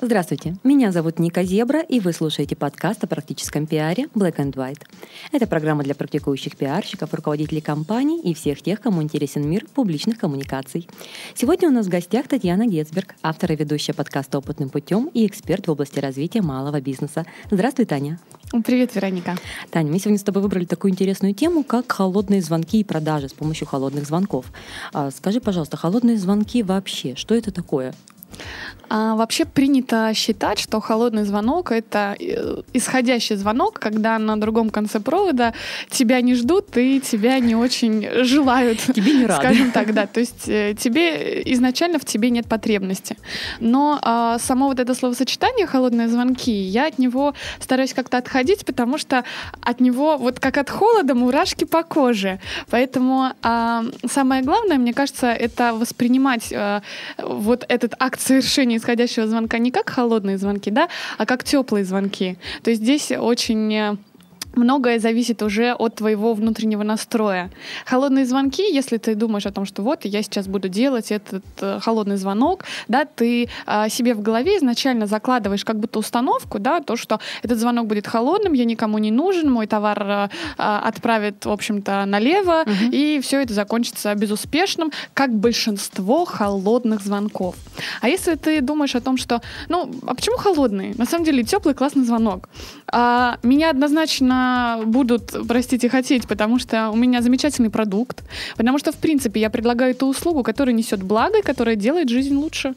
Здравствуйте, меня зовут Ника Зебра, и вы слушаете подкаст о практическом пиаре Black and White. Это программа для практикующих пиарщиков, руководителей компаний и всех тех, кому интересен мир публичных коммуникаций. Сегодня у нас в гостях Татьяна Гетцберг, автор и ведущая подкаста «Опытным путем» и эксперт в области развития малого бизнеса. Здравствуй, Таня. Привет, Вероника. Таня, мы сегодня с тобой выбрали такую интересную тему, как холодные звонки и продажи с помощью холодных звонков. А, скажи, пожалуйста, холодные звонки вообще, что это такое? А, вообще принято считать, что холодный звонок — это э, исходящий звонок, когда на другом конце провода тебя не ждут и тебя не очень желают. Тебе не рады. Скажем так, да. То есть э, тебе изначально в тебе нет потребности. Но а, само вот это словосочетание «холодные звонки», я от него стараюсь как-то отходить, потому что от него вот как от холода мурашки по коже. Поэтому а, самое главное, мне кажется, это воспринимать а, вот этот акт совершения исходящего звонка не как холодные звонки, да, а как теплые звонки. То есть здесь очень э, многое зависит уже от твоего внутреннего настроя. Холодные звонки, если ты думаешь о том, что вот я сейчас буду делать этот э, холодный звонок, да, ты э, себе в голове изначально закладываешь как будто установку, да, то, что этот звонок будет холодным, я никому не нужен, мой товар э, отправит, в общем-то, налево, угу. и все это закончится безуспешным, как большинство холодных звонков. А если ты думаешь о том, что, ну, а почему холодный? На самом деле теплый классный звонок. А, меня однозначно будут, простите, хотеть, потому что у меня замечательный продукт, потому что, в принципе, я предлагаю ту услугу, которая несет благо и которая делает жизнь лучше.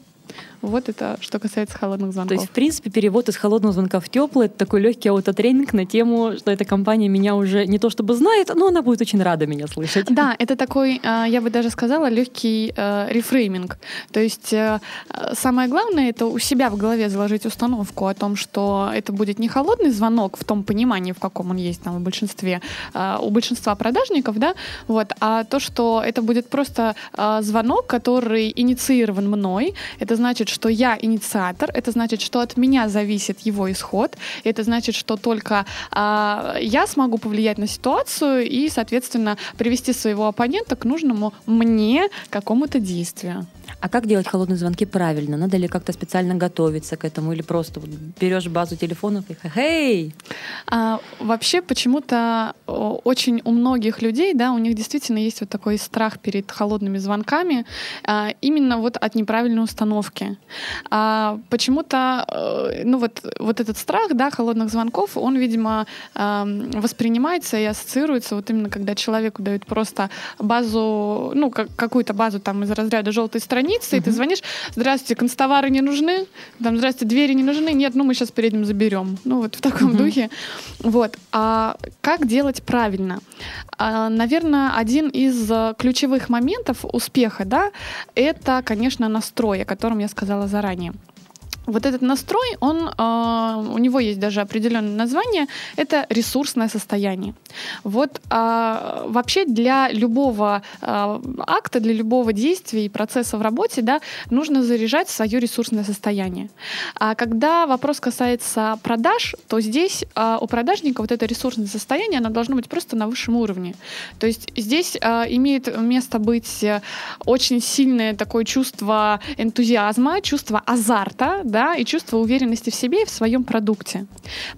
Вот это что касается холодных звонков. То есть, в принципе, перевод из холодного звонка в теплый это такой легкий аутотренинг на тему, что эта компания меня уже не то чтобы знает, но она будет очень рада меня слышать. Да, это такой, а, я бы даже сказала, легкий э, рефрейминг. То есть э, самое главное это у себя в голове заложить установку о том, что это будет не холодный звонок в том понимании, в каком он есть там в большинстве, э, у большинства продажников, да, вот, а то, что это будет просто звонок, который инициирован мной, это значит, что я инициатор, это значит, что от меня зависит его исход, это значит, что только э, я смогу повлиять на ситуацию и, соответственно, привести своего оппонента к нужному мне какому-то действию. А как делать холодные звонки правильно? Надо ли как-то специально готовиться к этому или просто берешь базу телефонов и хей? А, вообще почему-то очень у многих людей, да, у них действительно есть вот такой страх перед холодными звонками, а, именно вот от неправильной установки. А, почему-то, э, ну вот, вот этот страх, да, холодных звонков, он, видимо, а, воспринимается и ассоциируется вот именно когда человеку дают просто базу, ну, как, какую-то базу там из разряда желтой страницы, угу. и ты звонишь, здравствуйте, констовары не нужны, там, здравствуйте, двери не нужны, нет, ну мы сейчас передним заберем. Ну вот в таком угу. духе. Вот. А как делать правильно? А, наверное, один из э, ключевых моментов успеха, да, это, конечно, настрой, о котором я сказала заранее. Вот этот настрой, он, э, у него есть даже определенное название, это ресурсное состояние. Вот э, вообще для любого э, акта, для любого действия и процесса в работе, да, нужно заряжать свое ресурсное состояние. А когда вопрос касается продаж, то здесь э, у продажника вот это ресурсное состояние, оно должно быть просто на высшем уровне. То есть здесь э, имеет место быть очень сильное такое чувство энтузиазма, чувство азарта, да, и чувство уверенности в себе и в своем продукте.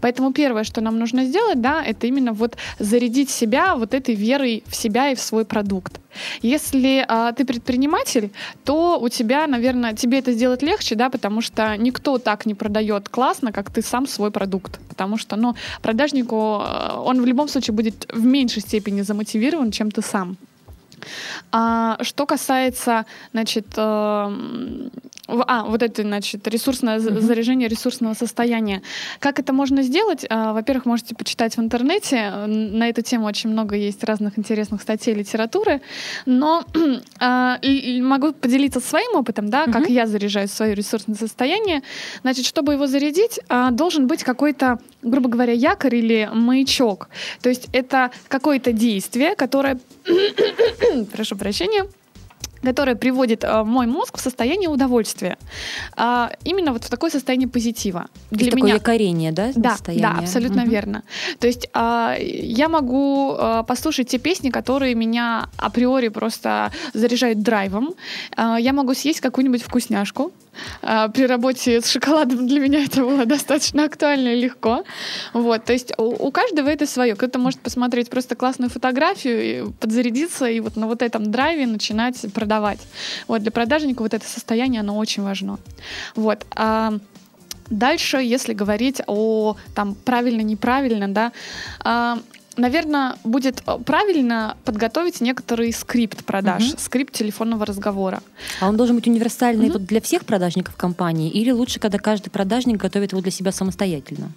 Поэтому первое, что нам нужно сделать, да, это именно вот зарядить себя вот этой верой в себя и в свой продукт. Если а, ты предприниматель, то у тебя, наверное, тебе это сделать легче, да, потому что никто так не продает классно, как ты сам свой продукт. Потому что, ну, продажнику а, он в любом случае будет в меньшей степени замотивирован, чем ты сам. А, что касается, значит, э, а, вот это, значит, ресурсное uh-huh. заряжение ресурсного состояния. Как это можно сделать? А, во-первых, можете почитать в интернете. На эту тему очень много есть разных интересных статей литературы. Но а, могу поделиться своим опытом, да, uh-huh. как я заряжаю свое ресурсное состояние. Значит, чтобы его зарядить, а, должен быть какой-то, грубо говоря, якорь или маячок. То есть это какое-то действие, которое, прошу прощения, которая приводит э, мой мозг в состояние удовольствия. А, именно вот в такое состояние позитива. Для такое меня якорение, да? да, состояние? да, абсолютно Мгм. верно. То есть а, я могу а, послушать те песни, которые меня априори просто заряжают драйвом. А, я могу съесть какую-нибудь вкусняшку. А, при работе с шоколадом для меня это было достаточно актуально и легко. Вот, то есть у, у каждого это свое. Кто-то может посмотреть просто классную фотографию, и подзарядиться и вот на вот этом драйве начинать продавать. Вот для продажника вот это состояние, оно очень важно. Вот. а Дальше, если говорить о там правильно-неправильно, да, а, наверное, будет э, правильно подготовить некоторый скрипт продаж, Мгм. скрипт телефонного разговора. А он должен быть универсальный Мгм. вот для всех продажников компании или лучше, когда каждый продажник готовит его для себя самостоятельно?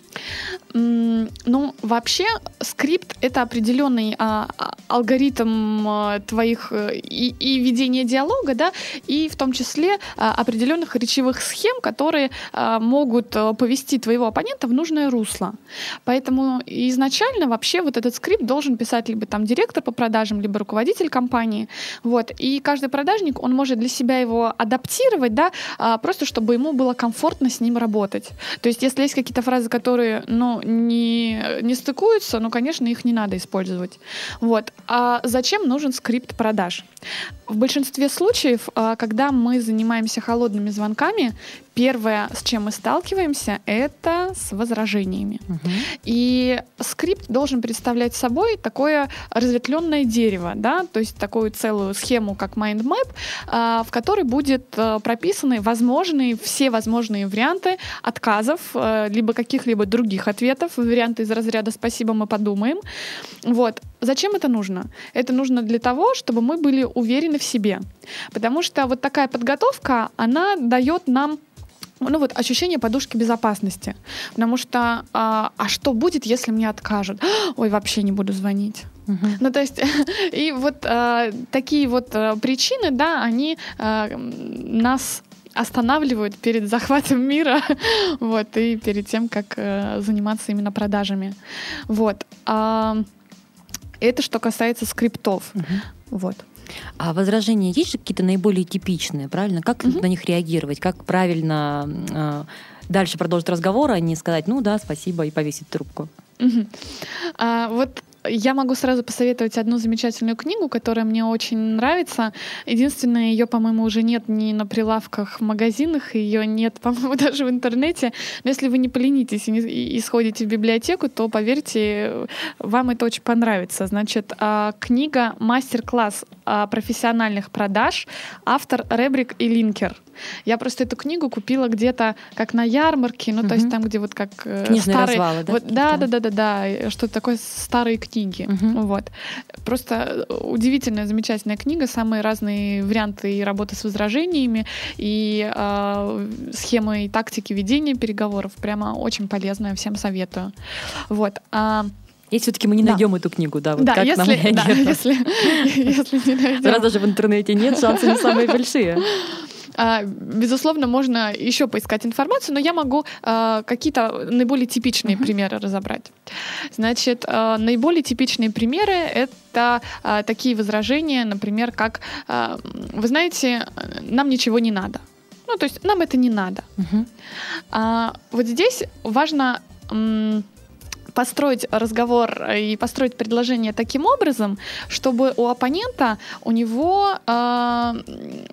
Ну, вообще, скрипт — это определенный а, а, алгоритм а, твоих э, и, и ведения диалога, да, и в том числе а, определенных речевых схем, которые а, могут а, повести твоего оппонента в нужное русло. Поэтому изначально вообще вот этот скрипт должен писать либо там директор по продажам, либо руководитель компании. Вот. И каждый продажник, он может для себя его адаптировать, да, а, просто чтобы ему было комфортно с ним работать. То есть, если есть какие-то фразы, которые, ну, не, не стыкуются, ну, конечно, их не надо использовать. Вот. А зачем нужен скрипт продаж? В большинстве случаев, а, когда мы занимаемся холодными звонками, первое, с чем мы сталкиваемся, это с возражениями. И скрипт должен представлять собой такое разветвленное дерево, да, то есть такую целую схему, как mind map, а, в которой будет а, прописаны возможные, все возможные варианты отказов, а, либо каких-либо других ответов, варианты из разряда «спасибо, мы подумаем». Вот. Зачем это нужно? Это нужно для того, чтобы мы были уверены в себе. Потому что вот такая подготовка, она дает нам ну вот ощущение подушки безопасности. Потому что, а, а что будет, если мне откажут? Ой, вообще не буду звонить. Мгм. Ну, то есть, и вот а, такие вот а, причины, да, они м, нас останавливают перед захватом мира, вот, и перед тем, как э, заниматься именно продажами. Вот. А, это что касается скриптов. Мгм. Вот. А возражения есть же какие-то наиболее типичные, правильно? Как Мгм. на них реагировать? Как правильно а, дальше продолжить разговор, а не сказать, ну да, спасибо, и повесить трубку? Мгм. А, вот я могу сразу посоветовать одну замечательную книгу, которая мне очень нравится. Единственное, ее, по-моему, уже нет ни на прилавках в магазинах, ее нет, по-моему, даже в интернете. Но если вы не поленитесь и, не- и- сходите в библиотеку, то, поверьте, вам это очень понравится. Значит, а, книга «Мастер-класс профессиональных продаж», автор Ребрик и Линкер. Я просто эту книгу купила где-то как на ярмарке, ну, то есть там, где вот как э, Книжные старые... развалы, да, вот, да, да, да, да, да, и что-то такое старые книги. Мгм. Вот. Просто э, удивительная, замечательная книга, самые разные варианты и работы с возражениями, и э, схемы и тактики ведения переговоров. Прямо очень полезная, всем советую. Вот. А, Если все-таки мы не Да. найдем эту книгу, да, вот да, как нам если, да, реагировать? если, если не найдем. Раз даже в интернете нет, шансы не самые большие. А, Безусловно, можно еще поискать информацию, но я могу а, какие-то наиболее типичные примеры разобрать. Значит, а, наиболее типичные примеры — это такие возражения, например, как «Вы знаете, нам ничего не надо». Ну, то есть нам это не надо. А, вот здесь важно построить разговор и построить предложение таким образом, чтобы у оппонента, у него а, м,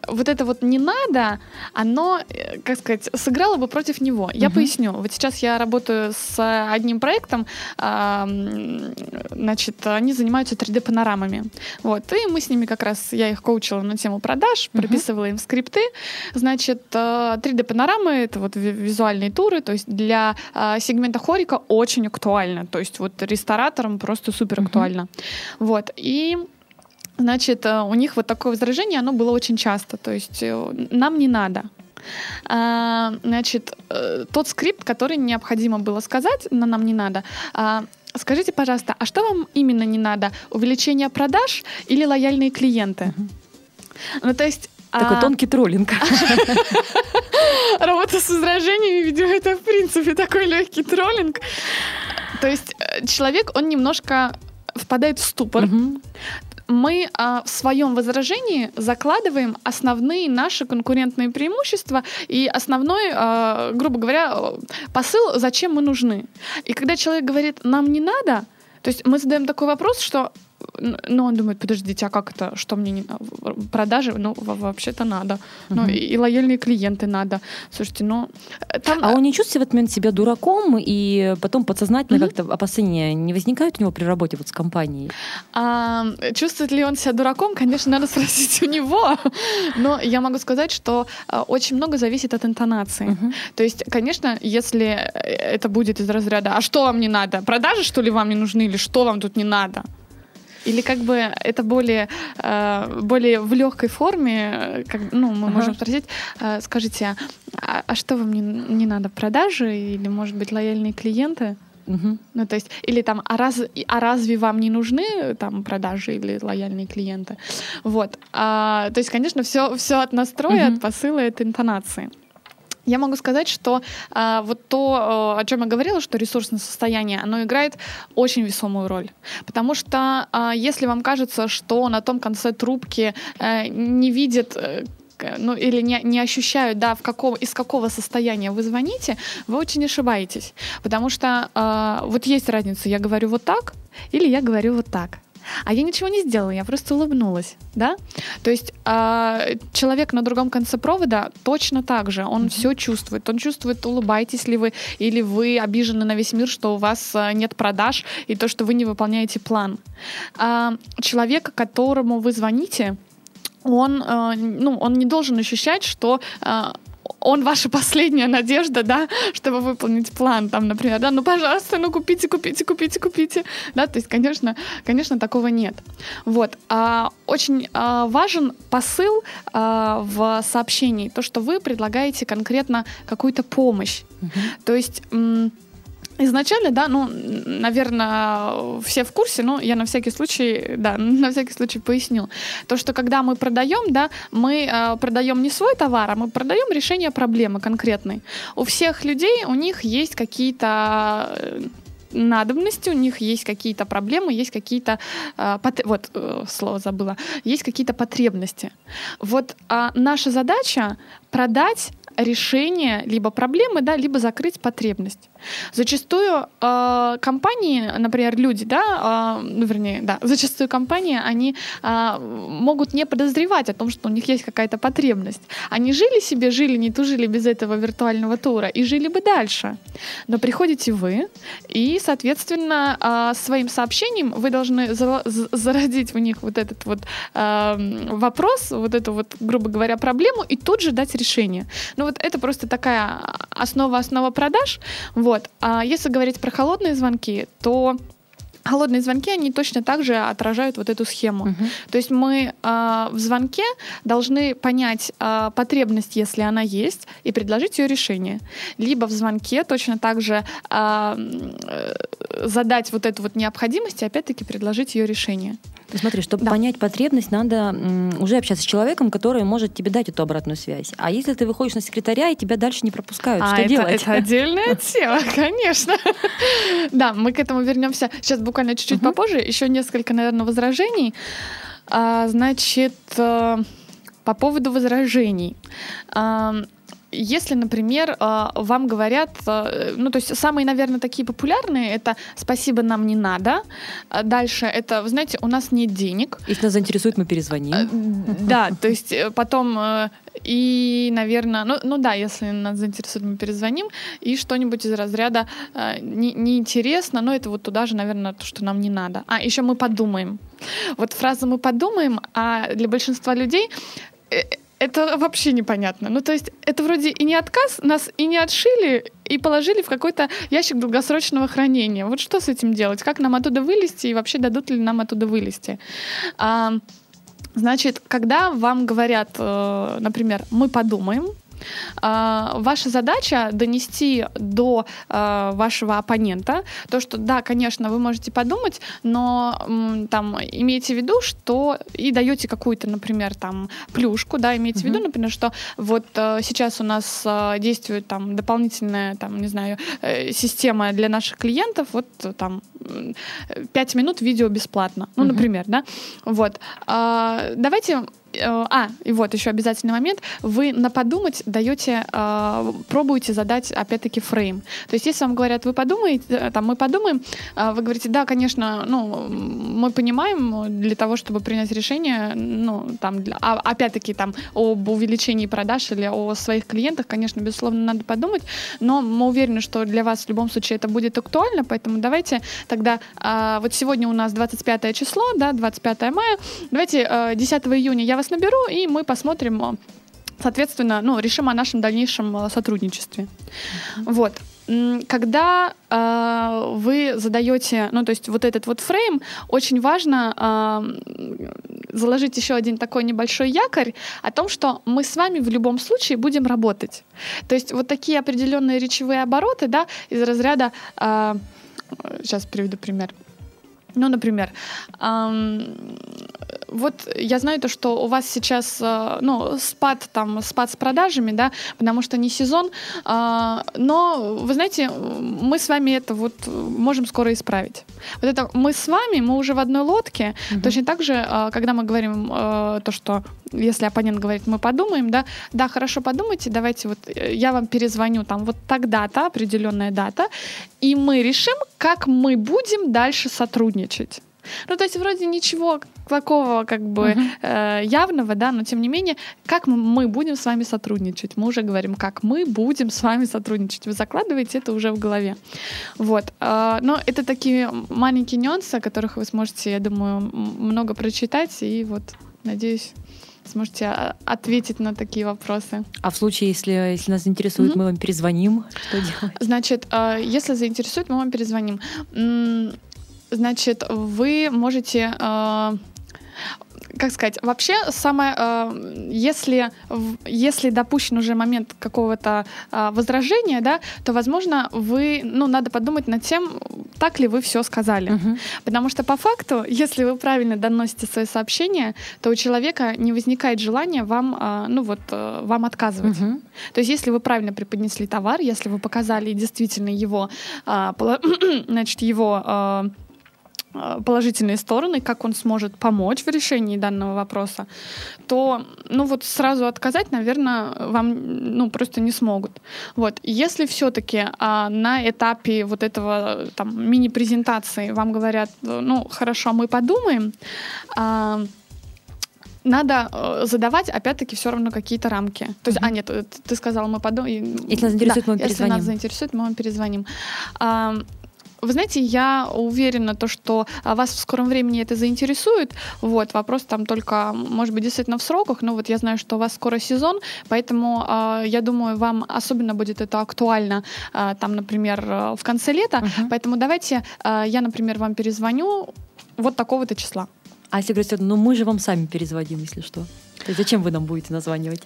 вот это вот не надо, оно, э, как сказать, сыграло бы против него. Я Мгм. поясню. Вот сейчас я работаю с одним проектом, а, м, значит, они занимаются 3D-панорамами. Вот, и мы с ними как раз, я их коучила на тему продаж, Мгм. прописывала им скрипты. Значит, э, 3D-панорамы — это вот ви- визуальные туры, то есть для э, сегмента хорика очень актуально. То есть вот рестораторам просто супер актуально. Вот, и Значит, э, у них вот такое возражение, оно было очень часто. То есть э, нам не надо. А, Значит, э, тот скрипт, который необходимо было сказать, но нам не надо. А, Скажите, пожалуйста, а что вам именно не надо? Увеличение продаж или лояльные клиенты? Ну, то есть... Такой а, тонкий троллинг. Работа с возражениями, видимо, это в принципе такой легкий троллинг. То есть э, человек, он немножко впадает в ступор. Мы а, в своем возражении закладываем основные наши конкурентные преимущества и основной, а, грубо говоря, посыл, зачем мы нужны. И когда человек говорит, нам не надо, то есть мы задаем такой вопрос, что ну, он думает, подождите, а как это, что мне не продажи? Ну, вообще-то надо. Ну, и, и лояльные клиенты надо. Слушайте, ну... Э, там... А он не чувствует в этот момент себя дураком, и потом подсознательно uh-huh. как-то опасения не возникают у него при работе вот с компанией? А, чувствует ли он себя дураком? Конечно, надо спросить у него. Но я могу сказать, что а, очень много зависит от интонации. То есть, конечно, если это будет из разряда, а что вам не надо? Продажи, что ли, вам не нужны? Или что вам тут не надо? Или как бы это более, э, более в легкой форме, как, ну, мы ага. можем спросить, э, скажите, а, а что вам не, не надо, продажи или, может быть, лояльные клиенты? Угу. Ну, то есть, или там, а, раз, а разве вам не нужны там продажи или лояльные клиенты? Вот. А, то есть, конечно, все, все от настроя, угу. от посыла, от интонации. Я могу сказать, что э, вот то, э, о чем я говорила, что ресурсное состояние, оно играет очень весомую роль. Потому что э, если вам кажется, что на том конце трубки э, не видят э, ну, или не, не ощущают, да, в каком, из какого состояния вы звоните, вы очень ошибаетесь. Потому что э, вот есть разница, я говорю вот так или я говорю вот так. А я ничего не сделала, я просто улыбнулась, да? То есть э, человек на другом конце провода точно так же, он mm-hmm. все чувствует. Он чувствует, улыбаетесь ли вы, или вы обижены на весь мир, что у вас э, нет продаж, и то, что вы не выполняете план. Э, человек, которому вы звоните, он, э, ну, он не должен ощущать, что э, он ваша последняя надежда, да, чтобы выполнить план, там, например, да, ну, пожалуйста, ну, купите, купите, купите, купите, да, то есть, конечно, конечно, такого нет. Вот, а, очень а, важен посыл а, в сообщении, то, что вы предлагаете конкретно какую-то помощь, угу. то есть Изначально, да, ну, наверное, все в курсе, но я на всякий случай, да, на всякий случай поясню. То, что когда мы продаем, да, мы э, продаем не свой товар, а мы продаем решение проблемы конкретной. У всех людей, у них есть какие-то э, надобности, у них есть какие-то проблемы, есть какие-то, э, вот э, слово забыла, есть какие-то потребности. Вот э, наша задача продать решение либо проблемы, да, либо закрыть потребность. Зачастую э, компании, например, люди, да, э, ну, вернее, да, зачастую компании, они э, могут не подозревать о том, что у них есть какая-то потребность. Они жили себе, жили, не тужили без этого виртуального тура и жили бы дальше. Но приходите вы, и, соответственно, э, своим сообщением вы должны за зародить в них вот этот вот э, вопрос, вот эту вот, грубо говоря, проблему, и тут же дать решение. Ну вот это просто такая основа-основа продаж. Вот. А если говорить про холодные звонки, то холодные звонки, они точно так же отражают вот эту схему. Uh-huh. То есть мы э, в звонке должны понять э, потребность, если она есть, и предложить ее решение. Либо в звонке точно так же э, задать вот эту вот необходимость и опять-таки предложить ее решение. Смотри, чтобы да. понять потребность, надо уже общаться с человеком, который может тебе дать эту обратную связь. А если ты выходишь на секретаря и тебя дальше не пропускают, а, что это, делать? Это отдельная тема, конечно. Да, мы к этому вернемся сейчас буквально чуть-чуть попозже. Еще несколько, наверное, возражений. А, значит, э, по поводу возражений. Если, например, а, вам говорят, а, ну, то есть самые, наверное, такие популярные, это «спасибо, нам не надо», а дальше это, вы знаете, «у нас нет денег». Если нас заинтересует, мы перезвоним. Да, то есть э, потом э, и, наверное, ну, ну да, если нас заинтересует, мы перезвоним, и что-нибудь из разряда э, не, неинтересно, но это вот туда же, наверное, то, что нам не надо. А, еще мы подумаем. Вот фраза «мы подумаем», а для большинства людей это вообще непонятно. Ну, то есть это вроде и не отказ, нас и не отшили, и положили в какой-то ящик долгосрочного хранения. Вот что с этим делать? Как нам оттуда вылезти и вообще дадут ли нам оттуда вылезти? А, значит, когда вам говорят, э, например, мы подумаем, ваша задача донести до а, вашего оппонента то, что да, конечно, вы можете подумать, но там имейте в виду, что и даете какую-то, например, там плюшку, да, имейте в виду, например, что вот э, сейчас у нас э, действует там дополнительная, там, не знаю, э, система для наших клиентов, вот там м, 5 минут видео бесплатно, ну, например, да, вот. А, давайте а, и вот еще обязательный момент. Вы на подумать даете, э, пробуете задать, опять-таки, фрейм. То есть, если вам говорят, вы подумаете, э, там, мы подумаем, э, вы говорите, да, конечно, ну, мы понимаем, для того, чтобы принять решение, ну, там, для, а, опять-таки, там, об увеличении продаж или о своих клиентах, конечно, безусловно, надо подумать, но мы уверены, что для вас в любом случае это будет актуально, поэтому давайте тогда, э, вот сегодня у нас 25 число, да, 25 мая, давайте э, 10 июня я вас наберу, и мы посмотрим, э, соответственно, ну, решим о нашем дальнейшем э, сотрудничестве. Вот. Когда э, вы задаете, ну, то есть вот этот вот фрейм, очень важно э, заложить еще один такой небольшой якорь о том, что мы с вами в любом случае будем работать. То есть вот такие определенные речевые обороты, да, из разряда, э, сейчас приведу пример. Ну, например, ам, вот я знаю то, что у вас сейчас, э, ну, спад там, спад с продажами, да, потому что не сезон, а, но, вы знаете, мы с вами это вот можем скоро исправить. Вот это мы с вами, мы уже в одной лодке, точно так же, а, когда мы говорим э, то, что если оппонент говорит, мы подумаем, да, да, хорошо, подумайте, давайте вот э, я вам перезвоню там вот тогда-то, определенная дата, и мы решим, как мы будем дальше сотрудничать. Ну, то есть вроде ничего такого как бы э, явного, да, но тем не менее, как мы- будем с вами сотрудничать? Мы уже говорим, как мы будем с вами сотрудничать. Вы закладываете это уже в голове. Вот. Э, но это такие маленькие нюансы, о которых вы сможете, я думаю, много прочитать, и вот, надеюсь, сможете а, ответить на такие вопросы. А в случае, если, если нас заинтересует, Мгм. мы вам перезвоним, что делать? Значит, э, если заинтересует, мы вам перезвоним. Значит, вы можете э, как сказать, вообще самое, э, если, если допущен уже момент какого-то э, возражения, да, то, возможно, вы, ну, надо подумать над тем, так ли вы все сказали. Мгм. Потому что по факту, если вы правильно доносите свои сообщения, то у человека не возникает желания вам, э, ну вот, э, вам отказывать. Мгм. То есть, если вы правильно преподнесли товар, если вы показали действительно его, пола- значит, его а, положительные стороны, как он сможет помочь в решении данного вопроса, то, ну вот сразу отказать, наверное, вам, ну просто не смогут. Вот, если все-таки на этапе вот этого там мини-презентации вам говорят, ну хорошо, мы подумаем. а, надо э, задавать, опять-таки, все равно какие-то рамки. То есть, а, нет, э, ты ты сказала, мы подумаем. Если нас заинтересует, мы вам Если перезвоним. нас заинтересует, мы вам перезвоним. А, Вы знаете, я уверена, то, что а, вас в скором времени это заинтересует. Вот, вопрос там только, может быть, действительно в сроках, но вот я знаю, что у вас скоро сезон, поэтому а, я думаю, вам особенно будет это актуально, а, там, например, э, в конце лета. Мгм. Поэтому давайте а, я, например, вам перезвоню вот такого-то числа. А если говорят, ну мы же вам сами перезвоним, если что. То есть зачем вы нам будете названивать?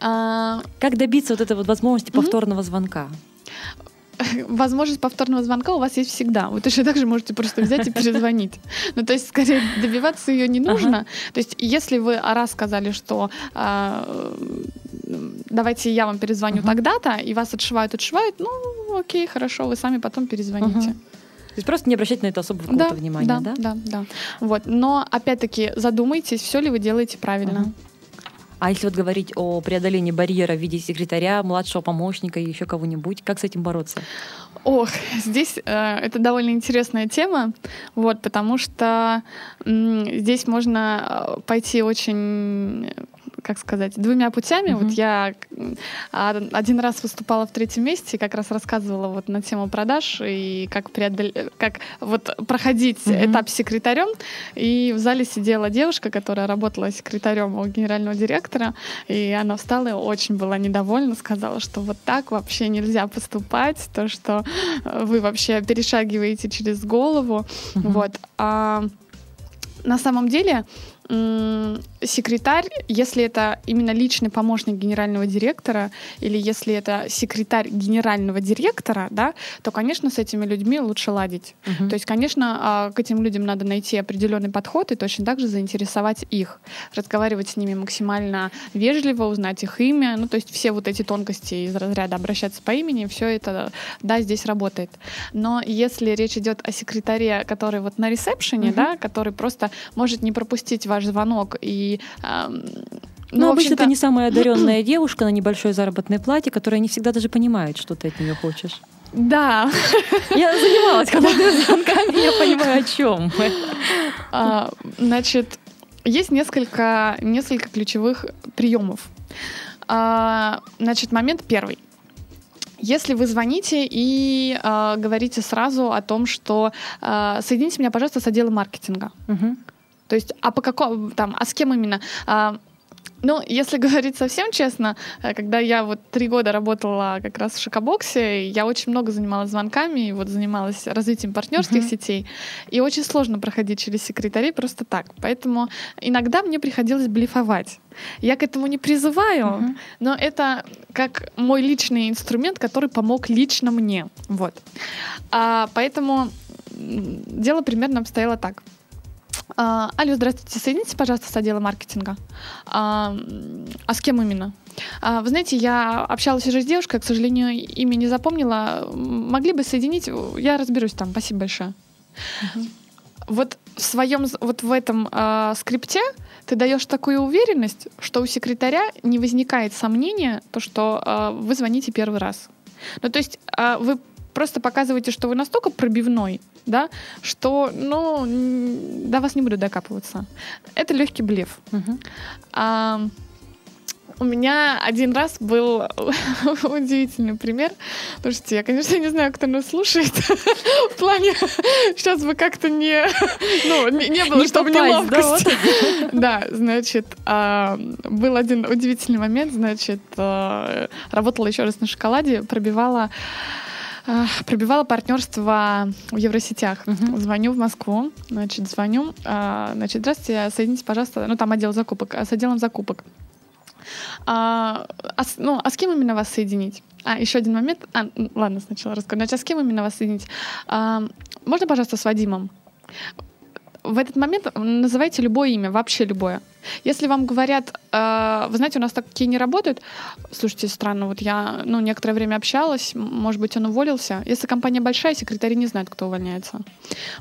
А, Как добиться вот этой вот возможности повторного звонка? Возможность повторного звонка у вас есть всегда. Вы точно так же можете просто взять и перезвонить. Ну, то есть, скорее, добиваться ее не нужно. То есть, если вы раз сказали, что а, э, давайте я вам перезвоню тогда-то, и вас отшивают, отшивают, ну, окей, хорошо, вы сами потом перезвоните. То есть просто не обращать на это особого какого-то внимания, да? да, да, да. Вот. Но опять-таки задумайтесь, все ли вы делаете правильно. Мгм. А если вот говорить о преодолении барьера в виде секретаря, младшего помощника и еще кого-нибудь, как с этим бороться? Ох, здесь э, это довольно интересная тема, вот, потому что м, здесь можно э, пойти очень, как сказать, двумя путями. Мгм. Вот я а, один раз выступала в третьем месте как раз рассказывала вот на тему продаж и как преодол... как вот проходить Мгм. этап секретарем. И в зале сидела девушка, которая работала секретарем у генерального директора, и она встала и очень была недовольна, сказала, что вот так вообще нельзя поступать, то, что э, вы вообще перешагиваете через голову. Мгм. Вот. А на самом деле секретарь, если это именно личный помощник генерального директора или если это секретарь генерального директора, да, то, конечно, с этими людьми лучше ладить. Мгм. То есть, конечно, а, к этим людям надо найти определенный подход и точно так же заинтересовать их, разговаривать с ними максимально вежливо, узнать их имя, ну, то есть все вот эти тонкости из разряда обращаться по имени, все это, да, здесь работает. Но если речь идет о секретаре, который вот на ресепшене, Мгм. да, который просто может не пропустить ваш звонок и ам, Ну, в обычно это не самая одаренная девушка на небольшой заработной плате, которая не всегда даже понимает, что ты от нее хочешь. Да, Я занималась холодными звонками, я понимаю, о чем. А, Значит, есть несколько, несколько ключевых приемов. А, Значит, момент первый. Если вы звоните и а, говорите сразу о том, что а, соедините меня, пожалуйста, с отделом маркетинга. То есть, а по какому там, а с кем именно? А, ну, если говорить совсем честно, э, когда я вот три года работала как раз в Шокобоксе, я очень много занималась звонками, и вот занималась развитием партнерских Мгм. сетей, и очень сложно проходить через секретарей просто так. Поэтому иногда мне приходилось блефовать. Я к этому не призываю, Мгм. но это как мой личный инструмент, который помог лично мне. Вот. А, поэтому дело примерно обстояло так. А, алло, здравствуйте, соедините, пожалуйста, с отделом маркетинга. А, а с кем именно? А, вы знаете, я общалась уже с девушкой, к сожалению, имя не запомнила. Могли бы соединить? Я разберусь там. Спасибо большое. Вот в своем, вот в этом а, скрипте ты даешь такую уверенность, что у секретаря не возникает сомнения, то, что а, вы звоните первый раз. Ну, то есть а, вы просто показываете, что вы настолько пробивной, да, что, ну, до вас не буду докапываться. Это легкий блеф. А, у меня один раз был удивительный пример. Слушайте, я, конечно, не знаю, кто нас слушает. В плане, сейчас бы как-то не, ну, не, не было, Не чтобы попасть, да, неловкости. Да, значит, а, был один удивительный момент. Значит, а, работала еще раз на шоколаде, пробивала а, пробивала партнерство в Евросетях. Мгм. Звоню в Москву, значит, звоню, а, значит, здравствуйте, соедините, пожалуйста, ну, там отдел закупок, с отделом закупок. А, а с- ну, а с кем именно вас соединить? А, еще один момент. А, ладно, сначала расскажу. Значит, а с кем именно вас соединить? А, можно, пожалуйста, с Вадимом? В этот момент называйте любое имя, вообще любое. Если вам говорят, э, вы знаете, у нас такие не работают, слушайте, странно, вот я, ну, некоторое время общалась, может быть, он уволился. Если компания большая, секретари не знают, кто увольняется.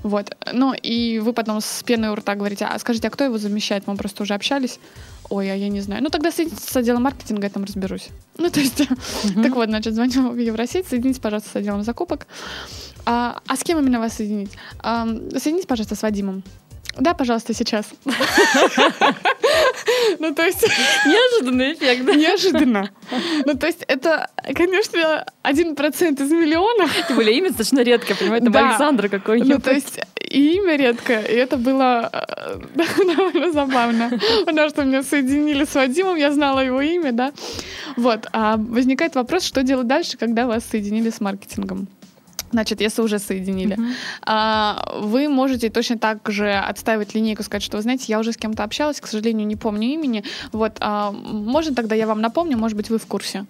Вот. Ну, и вы потом с пеной у рта говорите, а скажите, а кто его замещает? Мы просто уже общались. Ой, а я не знаю. Ну, тогда соедините с отделом маркетинга, я там разберусь. Ну, то есть, так вот, значит, звоню в Евросеть, соедините, пожалуйста, с отделом закупок. А, а с кем именно вас соединить? А, соедините, пожалуйста, с Вадимом. Да, пожалуйста, сейчас. Ну, то есть... Неожиданный эффект, да? Неожиданно. Ну, то есть это, конечно, один процент из миллиона. Тем более имя достаточно редкое, понимаете, там. Александра какой-нибудь. Ну, то есть и имя редкое, и это было э, довольно забавно. Потому что меня соединили с Вадимом, я знала его имя, да. Вот. А возникает вопрос, что делать дальше, когда вас соединили с маркетингом? Значит, если уже соединили, а, вы можете точно так же отставить линейку, сказать, что, вы знаете, я уже с кем-то общалась, к сожалению, не помню имени. Вот, а, можно тогда я вам напомню, может быть, вы в курсе.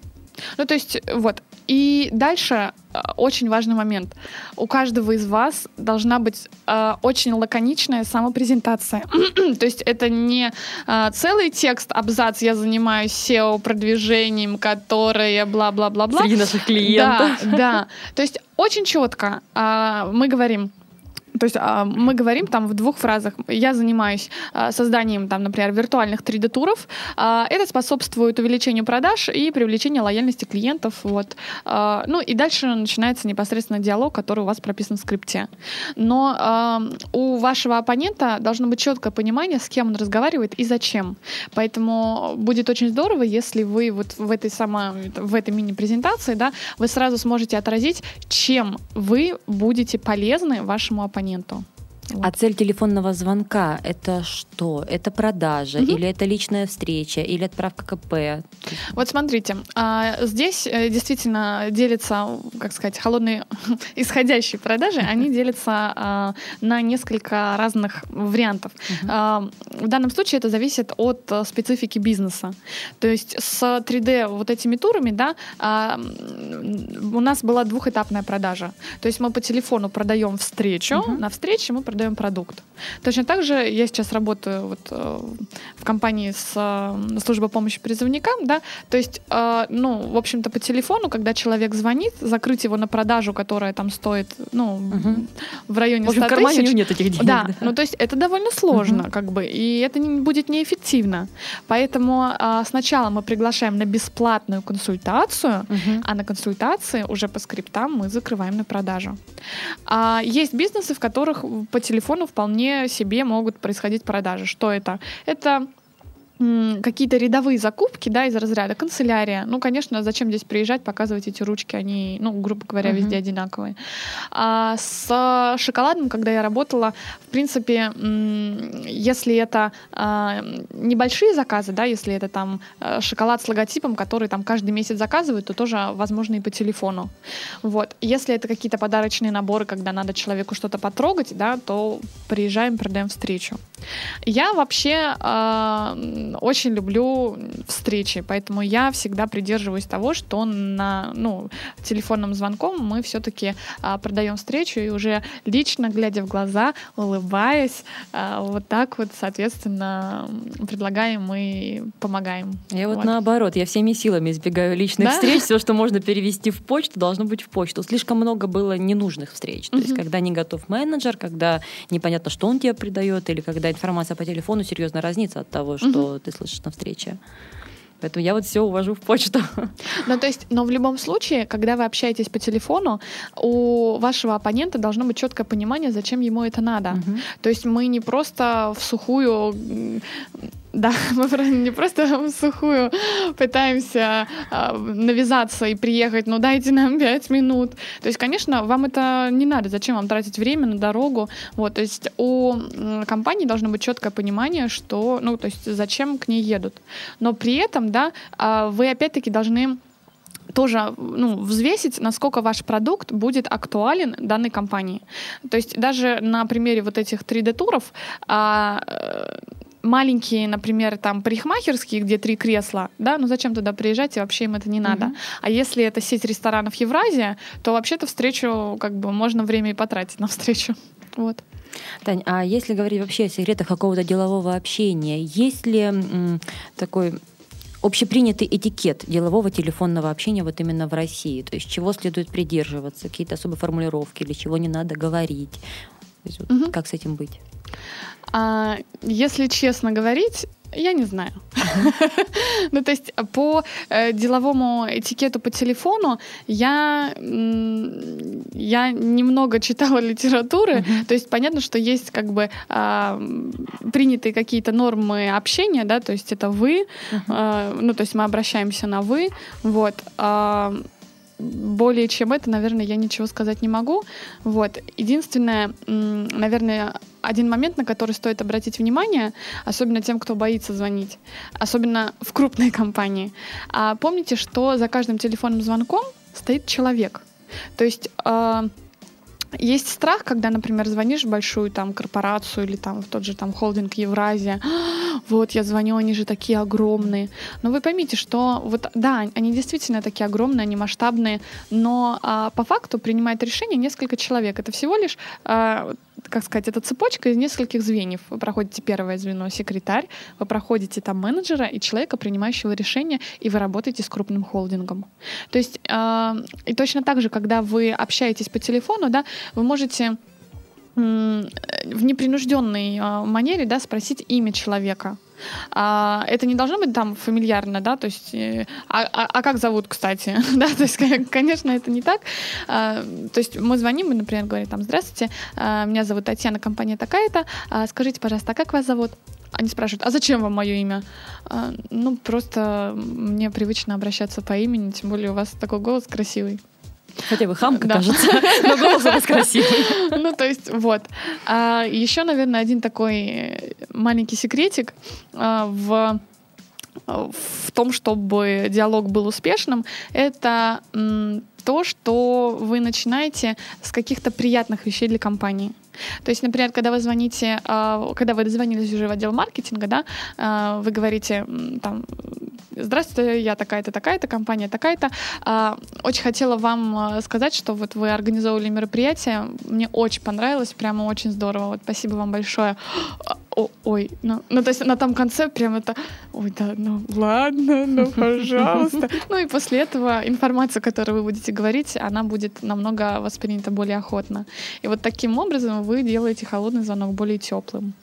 Ну, то есть, вот. И дальше а, очень важный момент. У каждого из вас должна быть а, очень лаконичная самопрезентация. то есть это не а, целый текст, абзац, я занимаюсь SEO-продвижением, которое бла-бла-бла-бла. Среди наших клиентов. Да, да. То есть очень четко а, мы говорим, то есть а, мы говорим там в двух фразах. Я занимаюсь а, созданием, там, например, виртуальных 3D-туров. А, это способствует увеличению продаж и привлечению лояльности клиентов. Вот. Ну и дальше начинается непосредственно диалог, который у вас прописан в скрипте. Но у вашего оппонента должно быть четкое понимание, с кем он разговаривает и зачем. Поэтому будет очень здорово, если вы вот в этой самой, в этой мини-презентации, да, вы сразу сможете отразить, чем вы будете полезны вашему оппоненту оппоненту. Вот. А цель телефонного звонка это что? Это продажа угу. или это личная встреча или отправка КП? Вот смотрите, а, здесь э, действительно делится, как сказать, холодные исходящие продажи, они делятся а, на несколько разных вариантов. Угу. В данном случае это зависит от э, специфики бизнеса. То есть с 3D вот этими турами, да, у нас была двухэтапная продажа. То есть мы по телефону продаем встречу, угу. на встрече мы продаем продукт. Точно так же я сейчас работаю вот э, в компании с э, службой помощи призывникам, да, то есть, э, ну, в общем-то, по телефону, когда человек звонит, закрыть его на продажу, которая там стоит, ну, угу. в районе 100 в кармане тысяч. нет таких денег. Да, да, ну, то есть это довольно сложно, угу. как бы, и это не, будет неэффективно. Поэтому сначала мы приглашаем на бесплатную консультацию, угу. а на консультации уже по скриптам мы закрываем на продажу. А есть бизнесы, в которых по телефону вполне себе могут происходить продажи. Что это? Это какие-то рядовые закупки, да, из разряда канцелярия. Ну, конечно, зачем здесь приезжать, показывать эти ручки, они, ну, грубо говоря, uh-huh. везде одинаковые. А с шоколадом, когда я работала, в принципе, если это а, небольшие заказы, да, если это там э, шоколад с логотипом, который там каждый месяц заказывают, то тоже возможно и по телефону. Вот. Если это какие-то подарочные наборы, когда надо человеку что-то потрогать, да, то приезжаем, продаем встречу. Я вообще э, очень люблю встречи, поэтому я всегда придерживаюсь того, что на ну, телефонным звонком мы все-таки а, продаем встречу и уже лично, глядя в глаза, улыбаясь, а, вот так вот, соответственно, предлагаем и помогаем. Я вот, вот наоборот, я всеми силами избегаю личных да? встреч, все, что можно перевести в почту, должно быть в почту. Слишком много было ненужных встреч. То есть, когда не готов менеджер, когда непонятно, что он тебе придает, или когда информация по телефону серьезно разнится от того, что ты слышишь на встрече. Поэтому я вот все увожу в почту. Ну, то есть, но в любом случае, когда вы общаетесь по телефону, у вашего оппонента должно быть четкое понимание, зачем ему это надо. Угу. То есть мы не просто в сухую да, мы не просто в сухую пытаемся э, навязаться и приехать, ну дайте нам пять минут. То есть, конечно, вам это не надо. Зачем вам тратить время на дорогу? Вот, то есть у компании должно быть четкое понимание, что, ну, то есть зачем к ней едут. Но при этом, да, э, вы опять-таки должны тоже ну, взвесить, насколько ваш продукт будет актуален данной компании. То есть даже на примере вот этих 3D-туров а, маленькие, например, там парикмахерские, где три кресла, да, ну зачем туда приезжать, и вообще им это не надо. Mm-hmm. А если это сеть ресторанов Евразия, то вообще-то встречу, как бы, можно время и потратить на встречу. Вот. Тань, а если говорить вообще о секретах какого-то делового общения, есть ли м, такой общепринятый этикет делового телефонного общения вот именно в России? То есть чего следует придерживаться, какие-то особые формулировки или чего не надо говорить? То есть, вот, угу. Как с этим быть? А, если честно говорить, я не знаю. ну, то есть по э, деловому этикету по телефону я, я немного читала литературы. То есть понятно, что есть как бы э, принятые какие-то нормы общения, да, то есть это вы, э, ну, то есть мы обращаемся на вы, вот. Э, более чем это, наверное, я ничего сказать не могу. Вот. Единственное, наверное, один момент, на который стоит обратить внимание, особенно тем, кто боится звонить, особенно в крупной компании. А помните, что за каждым телефонным звонком стоит человек. То есть э, есть страх, когда, например, звонишь в большую там корпорацию или там в тот же там холдинг Евразия, вот я звоню, они же такие огромные. Но вы поймите, что вот да, они действительно такие огромные, они масштабные, но а, по факту принимает решение несколько человек. Это всего лишь а, как сказать, это цепочка из нескольких звеньев. Вы проходите первое звено секретарь, вы проходите там менеджера и человека, принимающего решения, и вы работаете с крупным холдингом. То есть э, и точно так же, когда вы общаетесь по телефону, да, вы можете в непринужденной э, манере да, спросить имя человека. А, это не должно быть там фамильярно, да, то есть, э, а, а, а как зовут, кстати, да, то есть, конечно, это не так. А, то есть мы звоним и, например, говорим там, здравствуйте, а, меня зовут Татьяна, компания такая-то, а, скажите, пожалуйста, а как вас зовут? Они спрашивают, а зачем вам мое имя? А, ну, просто мне привычно обращаться по имени, тем более у вас такой голос красивый. Хотя бы хамка, Да. кажется, но голос у вас красивый. Ну, то есть, вот. А, еще, наверное, один такой э, маленький секретик а, в в том, чтобы диалог был успешным, это то, что вы начинаете с каких-то приятных вещей для компании. То есть, например, когда вы звоните, а, когда вы дозвонились уже в отдел маркетинга, да, а, вы говорите там, здравствуйте, я такая-то, такая-то, компания такая-то. А, Очень хотела вам а, сказать, что вот вы организовывали мероприятие, мне очень понравилось, прямо очень здорово, вот спасибо вам большое. А, о- Ой, ну, ну, то есть на том конце прям это, ой, да, ну, ладно, ну, пожалуйста. Ну, и после этого информация, которую вы будете говорить, она будет намного воспринята более охотно. И вот таким образом вы делаете холодный звонок более теплым.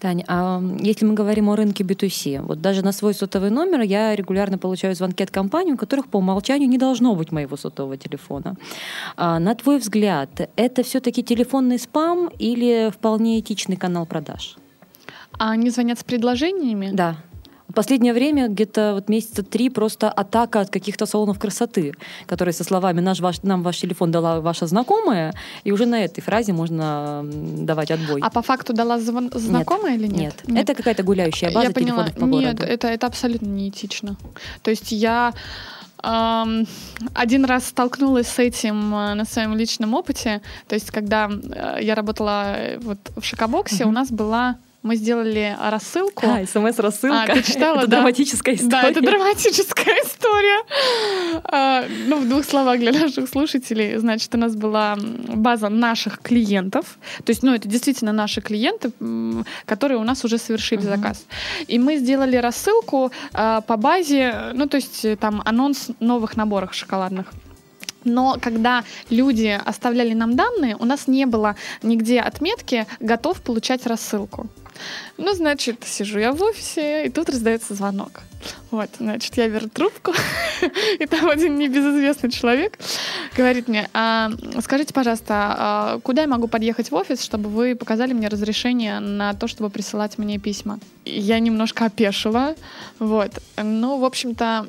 Таня, а если мы говорим о рынке B2C, вот даже на свой сотовый номер я регулярно получаю звонки от компаний, у которых по умолчанию не должно быть моего сотового телефона. А, на твой взгляд, это все-таки телефонный спам или вполне этичный канал продаж? А они звонят с предложениями? Да. Последнее время, где-то вот месяца три, просто атака от каких-то салонов красоты, которые со словами «Наш, ваш, «нам ваш телефон дала ваша знакомая», и уже на этой фразе можно давать отбой. А по факту дала звон- знакомая или нет? Нет. Это какая-то гуляющая база Я поняла. телефонов по Нет, городу. это, это абсолютно неэтично. То есть я ам, один раз столкнулась с этим э, на своем личном опыте. То есть когда э, я работала э, вот в Шокобоксе, у нас была... Мы сделали рассылку. А, смс-рассылка. А, ты читала, это да? драматическая история. Да, это драматическая история. А, Ну, в двух словах для наших слушателей. Значит, у нас была база наших клиентов. То есть, ну, это действительно наши клиенты, которые у нас уже совершили Мгм. заказ. И мы сделали рассылку а, по базе, ну, то есть э, там анонс новых наборов шоколадных. Но когда люди оставляли нам данные, у нас не было нигде отметки «готов получать рассылку». Ну, значит, сижу я в офисе, и тут раздается звонок. Вот, значит, я беру трубку, и там один небезызвестный человек говорит мне, «А, скажите, пожалуйста, а куда я могу подъехать в офис, чтобы вы показали мне разрешение на то, чтобы присылать мне письма? Я немножко опешила, вот. Ну, в общем-то,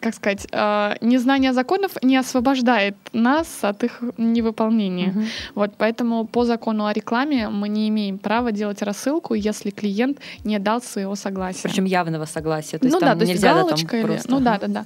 как сказать, э, незнание законов не освобождает нас от их невыполнения. Мгм. Вот, поэтому по закону о рекламе мы не имеем права делать рассылку, если клиент не дал своего согласия. Причем явного согласия. То есть Ну там да, то есть нельзя да, галочка или- просто- ну да, да, да.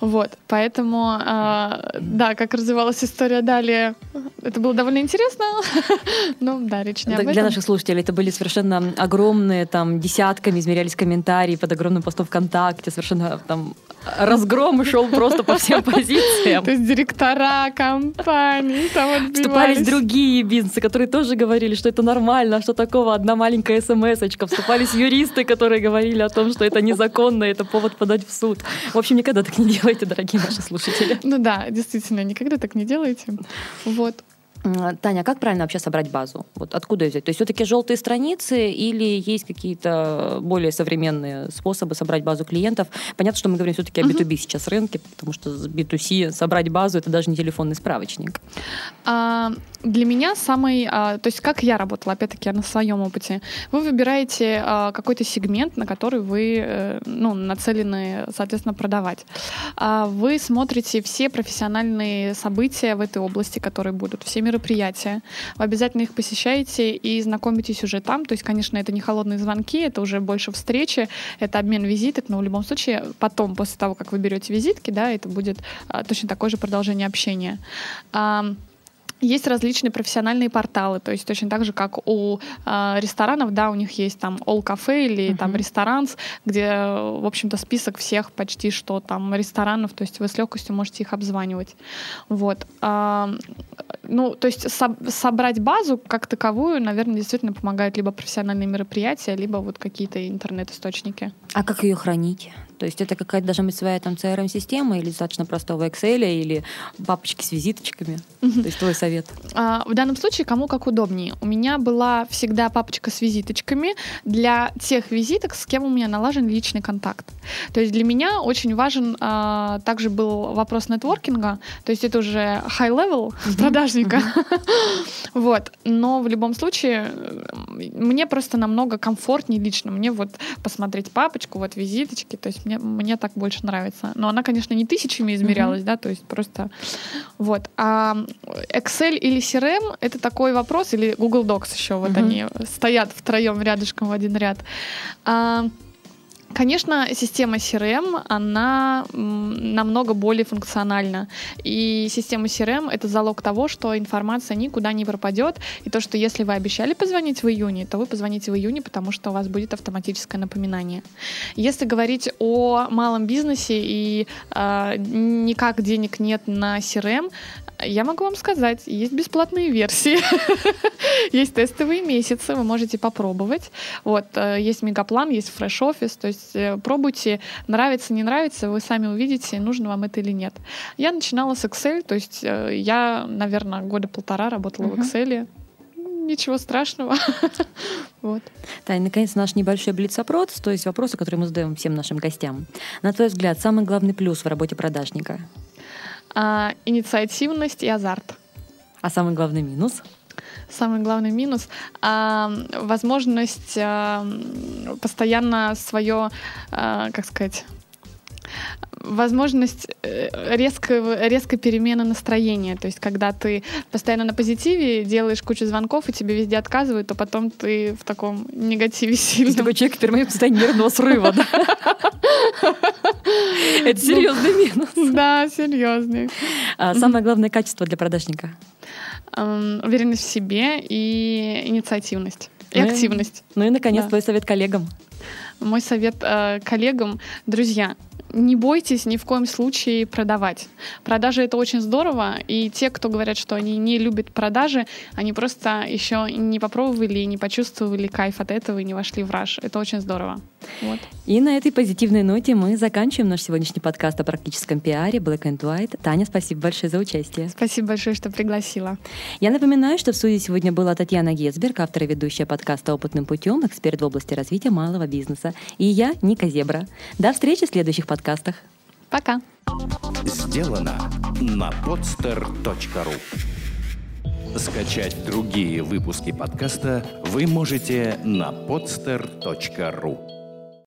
Вот, поэтому, э, да, как развивалась история далее, это было довольно интересно. Ну да, речь не об Для этом. наших слушателей это были совершенно огромные, там, десятками измерялись комментарии под огромным постом ВКонтакте, совершенно там разгром шел просто по всем позициям. То есть директора компаний там. Вступались другие бизнесы, которые тоже говорили, что это нормально, что такого, одна маленькая смс-очка. Вступались юристы, которые говорили о том, что это незаконно, это повод подать в суд. В общем, никогда так не делайте, дорогие наши слушатели. Ну да, действительно, никогда так не делайте. Вот. Таня, а как правильно вообще собрать базу? Вот откуда ее взять? То есть все-таки желтые страницы или есть какие-то более современные способы собрать базу клиентов? Понятно, что мы говорим все-таки о Мгм. B2B сейчас рынке, потому что с B2C собрать базу это даже не телефонный справочник. А, для меня самый, а, то есть как я работала, опять-таки, на своем опыте, вы выбираете а, какой-то сегмент, на который вы э, ну, нацелены, соответственно, продавать. А, вы смотрите все профессиональные события в этой области, которые будут, все мероприятия. Вы обязательно их посещаете и знакомитесь уже там. То есть, конечно, это не холодные звонки, это уже больше встречи, это обмен визиток, но в любом случае потом, после того, как вы берете визитки, да, это будет а, точно такое же продолжение общения. Ам, есть различные профессиональные порталы, то есть точно так же, как у а, ресторанов, да, у них есть там All Cafe или там Мгм. Ресторанс, где, в общем-то, список всех почти что там ресторанов, то есть вы с легкостью можете их обзванивать. Вот. А, ну, то есть соб- собрать базу как таковую, наверное, действительно помогают либо профессиональные мероприятия, либо вот какие-то интернет-источники. А как ее хранить? То есть это какая-то должна быть своя там CRM-система или достаточно простого Excel или папочки с визиточками? То есть твой совет. А, В данном случае кому как удобнее. У меня была всегда папочка с визиточками для тех визиток, с кем у меня налажен личный контакт. То есть для меня очень важен а, также был вопрос нетворкинга. То есть это уже high level Мгм. продаж продажника. Вот. Но в любом случае, мне просто намного комфортнее лично. Мне вот посмотреть папочку, вот визиточки, то есть мне, мне так больше нравится. Но она, конечно, не тысячами измерялась, да, то есть просто вот. А Excel или CRM — это такой вопрос, или Google Docs еще, вот они стоят втроем рядышком в один ряд. Конечно, система CRM, она намного более функциональна. И система CRM — это залог того, что информация никуда не пропадет. И то, что если вы обещали позвонить в июне, то вы позвоните в июне, потому что у вас будет автоматическое напоминание. Если говорить о малом бизнесе и э, никак денег нет на CRM, я могу вам сказать, есть бесплатные версии, есть тестовые месяцы, вы можете попробовать. Вот, э, есть Мегаплан, есть Office, то есть э, пробуйте, нравится, не нравится, вы сами увидите, нужно вам это или нет. Я начинала с Excel, то есть э, я, наверное, года полтора работала в Excel, ничего страшного. вот. Тань, наконец, наш небольшой блиц-опрос, то есть вопросы, которые мы задаем всем нашим гостям. На твой взгляд, самый главный плюс в работе продажника — а, инициативность и азарт. А самый главный минус? Самый главный минус а, возможность а, постоянно свое, а, как сказать, возможность э, резкой, резкой перемены настроения. То есть, когда ты постоянно на позитиве делаешь кучу звонков, и тебе везде отказывают, то потом ты в таком негативе сильно. Такой человек в перманентном состоянии нервного срыва, да? Это серьезный минус. Да, серьезный. А самое главное качество для продажника? Уверенность в себе и инициативность. И ну активность. Ну и, наконец, твой совет коллегам. Мой совет э, коллегам, друзья, не бойтесь ни в коем случае продавать. Продажи это очень здорово, и те, кто говорят, что они не любят продажи, они просто еще не попробовали, не почувствовали кайф от этого и не вошли в раж. Это очень здорово. Вот. И на этой позитивной ноте мы заканчиваем наш сегодняшний подкаст о практическом пиаре Black and White. Таня, спасибо большое за участие. Спасибо большое, что пригласила. Я напоминаю, что в студии сегодня была Татьяна Гесберг, автор и ведущая подкаста «Опытным путем», эксперт в области развития малого бизнеса. И я, Ника Зебра. До встречи в следующих подкастах. Пока. Сделано на podster.ru Скачать другие выпуски подкаста вы можете на podster.ru